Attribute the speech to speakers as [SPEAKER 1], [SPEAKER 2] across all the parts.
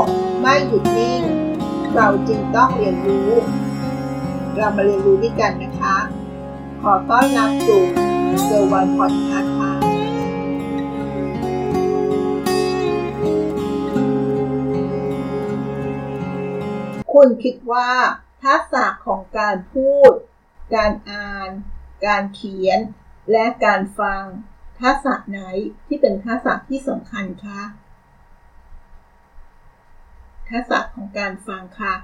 [SPEAKER 1] กไม่หยุดนิ่ง เราจึงต้องเรียนรู้ เรามาเรียนรู้ด้วยกันนะคะ ขอต้อนรับสู่เซอร์วันพอดคาส์ค่ะคุณคิดว่าทักษะของการพูด การอ่าน การเขียน และการฟัง ทักษะไหนที่เป็นทักษะที่สำคัญคะ ทักษะของการฟังค่ะ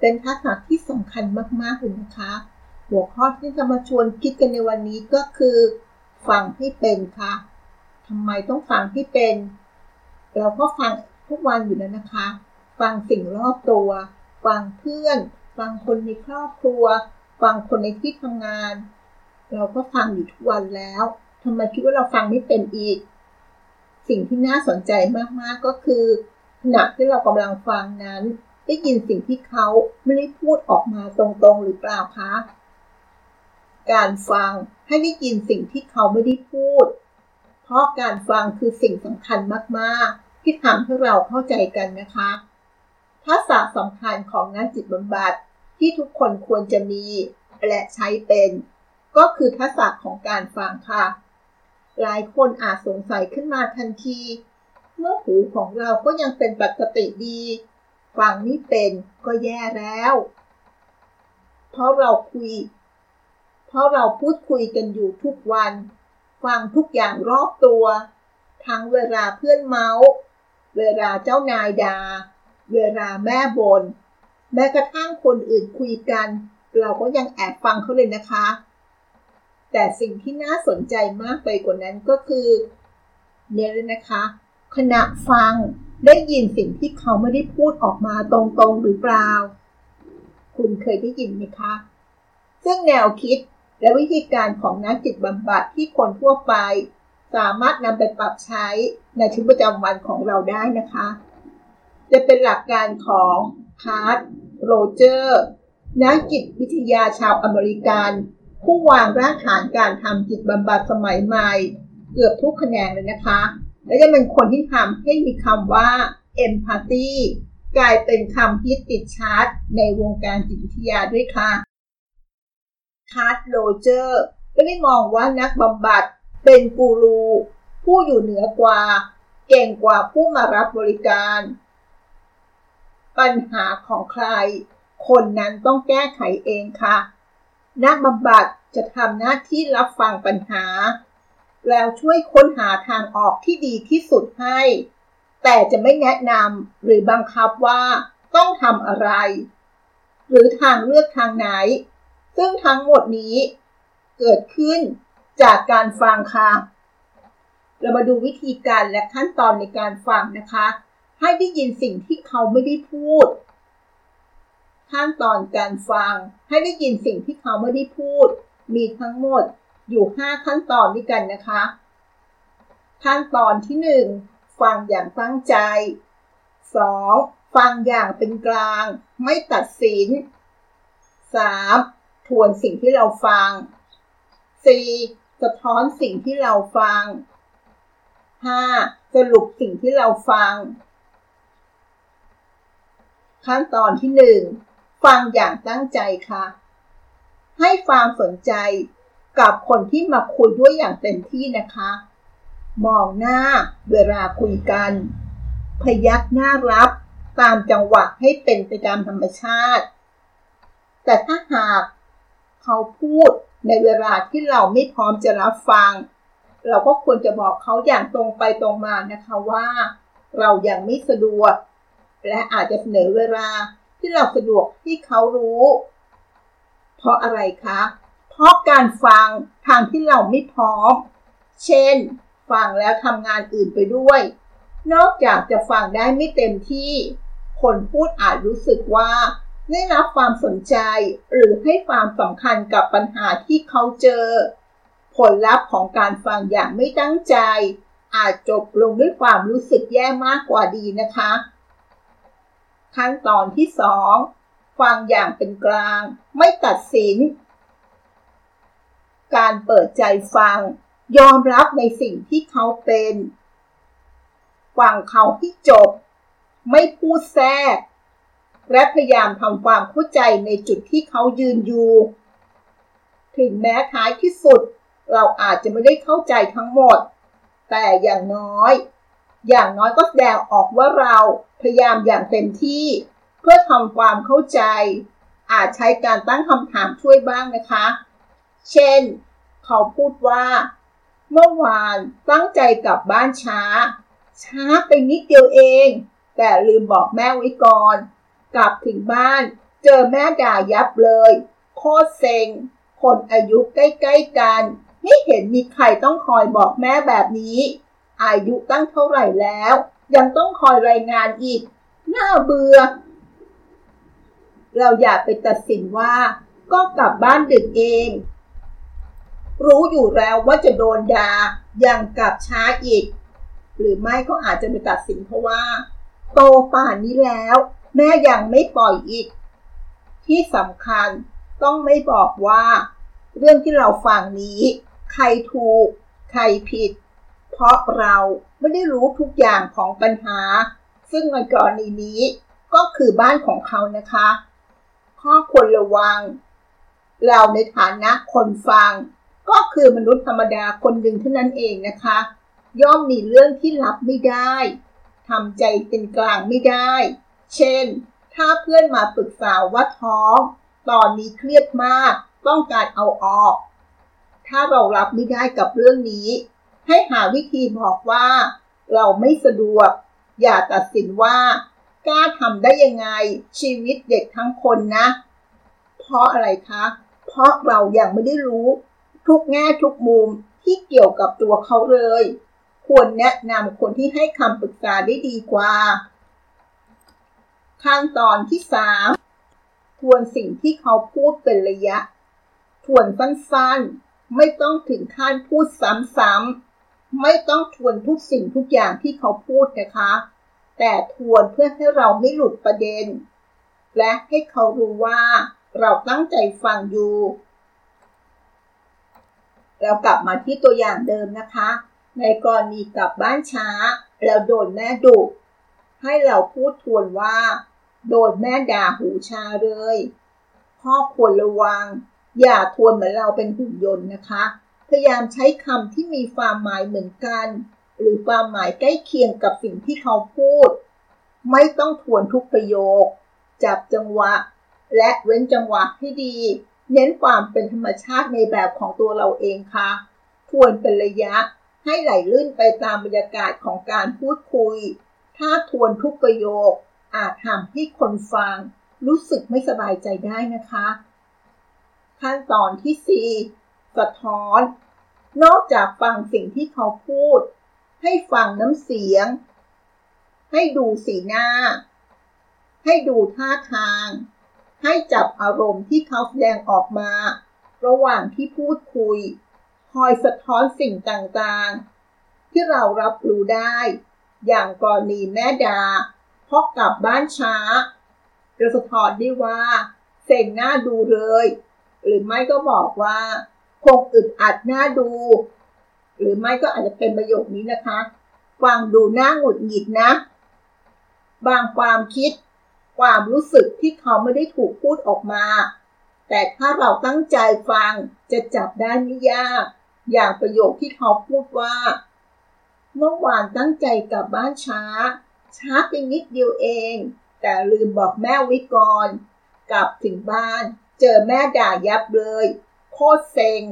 [SPEAKER 1] เป็นทักษะที่สำคัญมากๆเลยนะคะ หัวข้อที่จะมาชวนคิดกันในวันนี้ก็คือ ฟังให้เป็นค่ะทำไมต้องฟังให้เป็น เราก็ฟังทุกวันอยู่แล้วนะคะ ฟังสิ่งรอบตัว ฟังเพื่อน ฟังคนในครอบครัว ฟังคนในที่ทำงาน เราก็ฟังอยู่ทุกวันแล้วทำไมคิดว่าเราฟังไม่เป็นอีก สิ่งที่น่าสนใจมากๆก็คือ ขณะที่เรากำลังฟังนั้น ได้ยินสิ่งที่เขาไม่ได้พูดออกมาตรงๆหรือเปล่าคะ การฟังให้ได้ยินสิ่งที่เขาไม่ได้พูด เพราะการฟังคือสิ่งสำคัญมากๆ ที่ทำให้เราเข้าใจกันนะคะทักษะสำคัญของนักจิตบำบัดที่ทุกคนควรจะมีและใช้เป็น ก็คือทักษะของการฟังค่ะ หลายคนอาจสงสัยขึ้นมาทันที เมื่อหูของเราก็ยังเป็นปกติดีฟังไม่เป็นก็แย่แล้ว เพราะเราคุย เพราะเราพูดคุยกันอยู่ทุกวัน ฟังทุกอย่างรอบตัว ทั้งเวลาเพื่อนเมาส์ เวลาเจ้านายดา่าเวลาแม่บน่นแม้กระทั่งคนอื่นคุยกัน เราก็ยังแอบฟังเขาเลยนะคะ แต่สิ่งที่น่าสนใจมากไปกว่านั้นก็คือ เนี่ยเลยนะคะ ขณะฟังได้ยินสิ่งที่เขาไม่ได้พูดออกมาตรงๆหรือเปล่า คุณเคยได้ยินไหมคะ ซึ่งแนวคิดและวิธีการของนักจิตบำบัดที่คนทั่วไป สามารถนำไปปรับใช้ในชีวิตประจำวันของเราได้นะคะ จะเป็นหลักการของ Carl Rogers นักจิตวิทยาชาวอเมริกัน ผู้วางรากฐานการทำจิตบำบัดสมัยใหม่ เกือบทุกแขนงเลยนะคะ และจะเป็นคนที่ทำให้มีคำว่า empathy กลายเป็นคำฮิตติดชาร์ตในวงการจิตวิทยาด้วยค่ะฮาร์ดโรเจอร์ก็ได้มองว่านักบำบัดเป็นกูรู ผู้อยู่เหนือกว่า เก่งกว่าผู้มารับบริการ ปัญหาของใคร คนนั้นต้องแก้ไขเองค่ะ นักบำบัดจะทำหน้าที่รับฟังปัญหา แล้วช่วยค้นหาทางออกที่ดีที่สุดให้ แต่จะไม่แนะนำหรือบังคับว่าต้องทำอะไร หรือทางเลือกทางไหน ซึ่งทั้งหมดนี้เกิดขึ้นจากการฟังค่ะ เรามาดูวิธีการและขั้นตอนในการฟังนะคะ ให้ได้ยินสิ่งที่เขาไม่ได้พูด ขั้นตอนการฟังให้ได้ยินสิ่งที่เขาไม่ได้พูด มีทั้งหมด อยู่ 5 ขั้นตอนด้วยกันนะคะ ขั้นตอนที่ 1 ฟังอย่างตั้งใจ 2. ฟังอย่างเป็นกลาง ไม่ตัดสิน 3. ทวนสิ่งที่เราฟัง 4. สะท้อนสิ่งที่เราฟัง 5. สรุปสิ่งที่เราฟัง ขั้นตอนที่ 1 ฟังอย่างตั้งใจค่ะ ให้ความสนใจ กับคนที่มาคุยด้วยอย่างเต็มที่นะคะ มองหน้าเวลาคุยกัน พยักหน้ารับตามจังหวะให้เป็นไปตามธรรมชาติ แต่ถ้าหากเขาพูดในเวลาที่เราไม่พร้อมจะรับฟัง เราก็ควรจะบอกเขาอย่างตรงไปตรงมานะคะว่า เรายัางไม่สะดวก และอาจจะเสนอเวลาที่เราสะดวกที่เขารู้ เพราะอะไรคะเราะการฟังทางที่เราไม่พร้อม เช่น ฟังแล้วทำงานอื่นไปด้วย นอกจากจะฟังได้ไม่เต็มที่ คนพูดอาจรู้สึกว่า ได้รับความสนใจหรือให้ความสำคัญกับปัญหาที่เขาเจอ ผลลัพธ์ของการฟังอย่างไม่ตั้งใจ อาจจบลงด้วยความรู้สึกแย่มากกว่าดีนะคะ ขั้นตอนที่ 2 ฟังอย่างเป็นกลาง ไม่ตัดสิน การเปิดใจฟัง ยอมรับในสิ่งที่เขาเป็น ฟังเขาที่จบ ไม่พูดแทรก และพยายามทำความเข้าใจในจุดที่เขายืนอยู่ ถึงแม้ท้ายที่สุด เราอาจจะไม่ได้เข้าใจทั้งหมด แต่อย่างน้อย อย่างน้อยก็แสดงออกว่าเราพยายามอย่างเต็มที่ เพื่อทำความเข้าใจ อาจใช้การตั้งคำถามช่วยบ้างนะคะ เช่น เขาพูดว่า เมื่อวานตั้งใจกลับบ้านช้า ช้าไปนิดเดียวเอง แต่ลืมบอกแม่ไว้ก่อน กลับถึงบ้าน เจอแม่ด่ายับเลย โคตรเซ็ง คนอายุใกล้ๆกัน ไม่เห็นมีใครต้องคอยบอกแม่แบบนี้ อายุตั้งเท่าไหร่แล้ว ยังต้องคอยรายงานอีก น่าเบื่อเราอย่าไปตัดสินว่าก็กลับบ้านดึกเอง รู้อยู่แล้วว่าจะโดนดา่ายังกลับช้าอีก หรือไม่ก็อาจจะไปตัดสินเพราะว่า โตป่านนี้แล้ว แม่ยังไม่ปล่อยอีก ที่สำคัญต้องไม่บอกว่า เรื่องที่เราฟังนี้ ใครถูก ใครผิด เพราะเราไม่ได้รู้ทุกอย่างของปัญหา ซึ่งในกรณีนี้ก็คือบ้านของเขานะคะ ข้อควรระวัง เราในฐานะคนฟัง ก็คือมนุษย์ธรรมดาคนหนึ่งเท่านั้นเองนะคะ ย่อมมีเรื่องที่รับไม่ได้ทำใจเป็นกลางไม่ได้ เช่น ถ้าเพื่อนมาปรึกษาว่าท้อง ตอนนี้เครียดมาก ต้องการเอาออก ถ้าเรารับไม่ได้กับเรื่องนี้ ให้หาวิธีบอกว่า เราไม่สะดวก อย่าตัดสินว่ากล้าทำได้ยังไงชีวิตเด็กทั้งคนนะ เพราะอะไรคะ เพราะเรายัางไม่ได้รู้ ทุกแง่ทุกมุมที่เกี่ยวกับตัวเขาเลย ควรแนะนำคนที่ให้คำปรึกษาได้ดีกว่า ขั้นตอนที่สามทวนสิ่งที่เขาพูดเป็นระยะ ทวนสั้นๆ ไม่ต้องถึงขั้นพูดซ้ำๆ ไม่ต้องทวนทุกสิ่งทุกอย่างที่เขาพูดนะคะ แต่ทวนเพื่อให้เราไม่หลุดประเด็น และให้เขารู้ว่าเราตั้งใจฟังอยู่ เรากลับมาที่ตัวอย่างเดิมนะคะ ในกรณีกลับบ้านช้าแล้วโดนแม่ดุให้เราพูดทวนว่า โดนแม่ด่าหูชาเลยพ่อควรระวัง อย่าทวนเหมือนเราเป็นหุ่นยนต์นะคะ พยายามใช้คำที่มีความหมายเหมือนกัน หรือความหมายใกล้เคียงกับสิ่งที่เขาพูด ไม่ต้องทวนทุกประโยค จับจังหวะ และเว้นจังหวะให้ดี เน้นความเป็นธรรมชาติในแบบของตัวเราเองค่ะทวนเป็นระยะ ให้ไหลลื่นไปตามบรรยากาศของการพูดคุย ถ้าทวนทุกประโยค อาจทำให้คนฟัง รู้สึกไม่สบายใจได้นะคะ ขั้นตอนที่ 4 สะท้อน นอกจากฟังสิ่งที่เขาพูด ให้ฟังน้ำเสียง ให้ดูสีหน้า ให้ดูท่าทาง ให้จับอารมณ์ที่เขาแสดงออกมา ระหว่างที่พูดคุย คอยสะท้อนสิ่งต่างๆ ที่เรารับรู้ได้ อย่างกรณีแม่ดาพราะกลับบ้านช้าจะสะท้อนได้ว่า เซ็งหน้าดูเลย หรือไม่ก็บอกว่า คงอึดอัดหน้าดู หรือไม่ก็อาจจะเป็นประโยคนี้นะคะฟังดูหน้าหงุดหงิดนะ บางความคิด ความรู้สึกที่เขาไม่ได้ถูกพูดออกมา แต่ถ้าเราตั้งใจฟังจะจับได้ไม่ยาก อย่างประโยคที่เขาพูดว่า เมื่อวานตั้งใจกลับบ้านช้า ช้าไปนิดเดียวเอง แต่ลืมบอกแม่ไว้ก่อน กลับถึงบ้าน เจอแม่ด่ายับเลย โคตรเซ็ง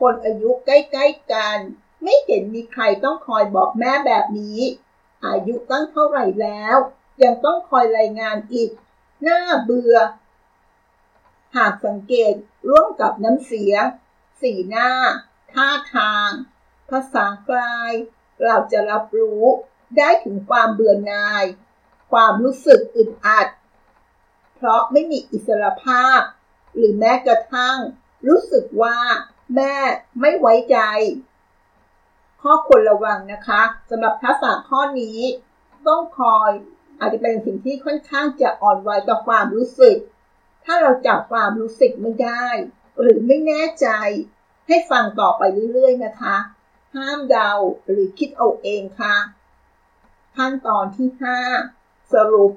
[SPEAKER 1] คนอายุใกล้ๆกัน ไม่เห็นมีใครต้องคอยบอกแม่แบบนี้ อายุตั้งเท่าไหร่แล้ว ยังต้องคอยรายงานอีก น่าเบื่อ หากสังเกตร่วมกับน้ำเสียง สีหน้า ท่าทาง ภาษากาย เราจะรับรู้ได้ถึงความเบื่อหน่าย ความรู้สึกอึดอัด เพราะไม่มีอิสรภาพ หรือแม้กระทั่ง รู้สึกว่าแม่ไม่ไว้ใจ ข้อควรระวังนะคะสำหรับทักษะข้อนี้ ต้องคอย อาจจะเป็นสิ่งที่ค่อนข้างจะอ่อนไหวต่อความรู้สึก ถ้าเราจับความรู้สึกไม่ได้ หรือไม่แน่ใจ ให้ฟังต่อไปเรื่อยๆนะคะ ห้ามเดาหรือคิดเอาเองค่ะ ขั้นตอนที่ 5 สรุป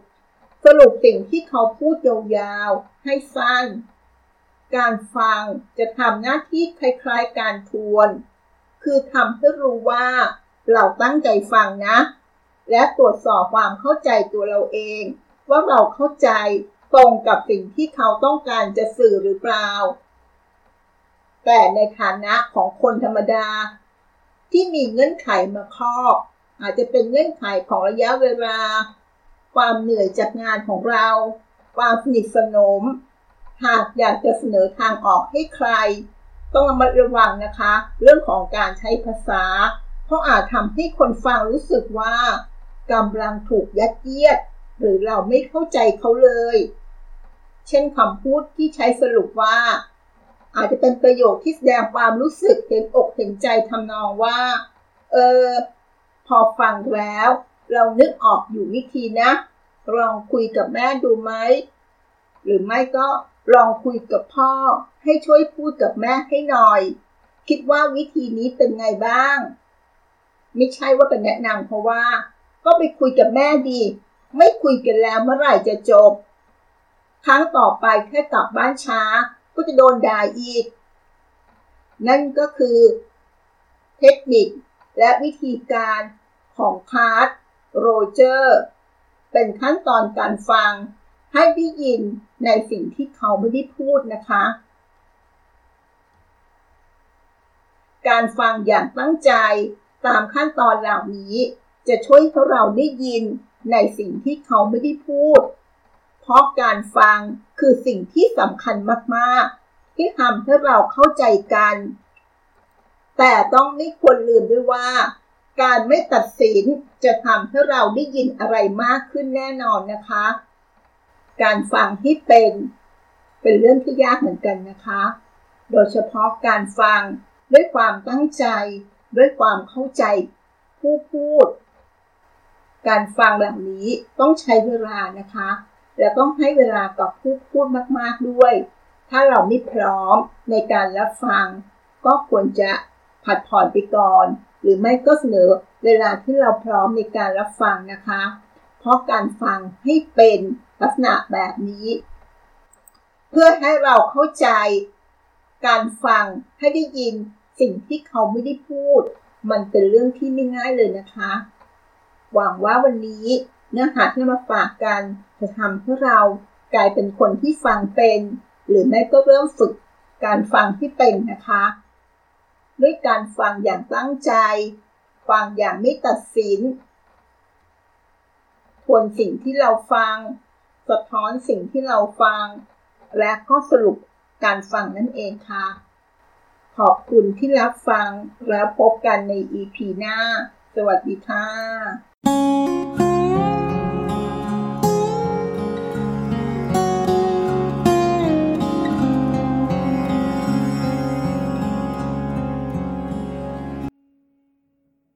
[SPEAKER 1] สรุปสิ่งที่เขาพูดยาวๆ ให้สั้น การฟังจะทำหน้าที่คล้ายๆ การทวน คือทำให้รู้ว่าเราตั้งใจฟังนะ และตรวจสอบความเข้าใจตัวเราเอง ว่าเราเข้าใจตรงกับสิ่งที่เขาต้องการจะสื่อหรือเปล่า แต่ในฐานะของคนธรรมดา ที่มีเงื่อนไขมาครอบ อาจจะเป็นเงื่อนไขของระยะเวลา ความเหนื่อยจากงานของเรา ความสนิทสนม หากอยากจะเสนอทางออกให้ใคร ต้องระมัดระวังนะคะ เรื่องของการใช้ภาษา เพราะอาจทำให้คนฟังรู้สึกว่า กำลังถูกยัดเยียด หรือเราไม่เข้าใจเขาเลย เช่นคำพูดที่ใช้สรุปว่า อาจจะเป็นประโยคที่แสดงความรู้สึกเห็นอกเห็นใจทำนองว่า เออ พอฟังแล้ว เรานึกออกอยู่วิธีนะ ลองคุยกับแม่ดูไหม หรือไม่ก็ลองคุยกับพ่อ ให้ช่วยพูดกับแม่ให้หน่อย คิดว่าวิธีนี้เป็นไงบ้าง ไม่ใช่ว่าเป็นแนะนำเพราะว่า ก็ไปคุยกับแม่ดี ไม่คุยกันแล้วเมื่อไหร่จะจบ ครั้งต่อไปแค่กลับบ้านช้า ก็จะโดนด่าอีก นั่นก็คือ เทคนิคและวิธีการของ Carl Rogers เป็นขั้นตอนการฟัง ให้ได้ยินในสิ่งที่เขาไม่ได้พูดนะคะ การฟังอย่างตั้งใจตามขั้นตอนเหล่านี้ จะช่วยให้เราได้ยินในสิ่งที่เขาไม่ได้พูด เพราะการฟังคือสิ่งที่สำคัญมากๆ ที่ทำให้เราเข้าใจกัน แต่ต้องไม่ควรลืมด้วยว่า การไม่ตัดสินจะทำให้เราได้ยินอะไรมากขึ้นแน่นอนนะคะ การฟังที่เป็น เป็นเรื่องที่ยากเหมือนกันนะคะ โดยเฉพาะการฟังด้วยความตั้งใจ ด้วยความเข้าใจ ผู้พูด การฟังแบบนี้ต้องใช้เวลานะคะ และต้องให้เวลากับผู้พูดมากๆด้วย ถ้าเราไม่พร้อมในการรับฟัง ก็ควรจะผัดผ่อนไปก่อน หรือไม่ก็เสนอเวลาที่เราพร้อมในการรับฟังนะคะ เพราะการฟังให้เป็นลักษณะแบบนี้ เพื่อให้เราเข้าใจ การฟังให้ได้ยินสิ่งที่เขาไม่ได้พูด มันเป็นเรื่องที่ไม่ง่ายเลยนะคะ หวังว่าวันนี้เนื้อหาที่มาฝากกันจะทำให้เรากลายเป็นคนที่ฟังเป็น หรือไม่ก็เริ่มฝึกการฟังที่เป็นนะคะ ด้วยการฟังอย่างตั้งใจ ฟังอย่างไม่ตัดสินทวนสิ่งที่เราฟัง สะท้อนสิ่งที่เราฟัง และก็สรุปการฟังนั่นเองค่ะ ขอบคุณที่รับฟังแล้วพบกันใน EP หน้า สวัสดีค่ะ Música